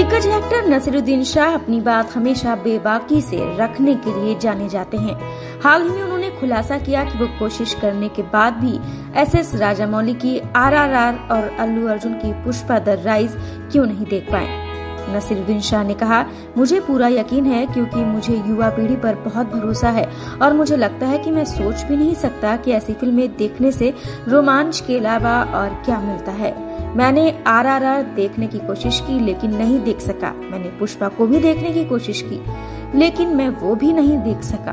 दिग्गज एक्टर नसीरुद्दीन शाह अपनी बात हमेशा बेबाकी से रखने के लिए जाने जाते हैं। हाल ही में उन्होंने खुलासा किया कि वो कोशिश करने के बाद भी एस एस राजामौली की आरआरआर और अल्लू अर्जुन की पुष्पा द राइज क्यों नहीं देख पाए। नसीरुद्दीन शाह ने कहा, मुझे पूरा यकीन है क्योंकि मुझे युवा पीढ़ी पर बहुत भरोसा है और मुझे लगता है कि मैं सोच भी नहीं सकता कि ऐसी फ़िल्में देखने से रोमांच के अलावा और क्या मिलता है। मैंने आरआरआर देखने की कोशिश की लेकिन नहीं देख सका। मैंने पुष्पा को भी देखने की कोशिश की लेकिन मैं वो भी नहीं देख सका।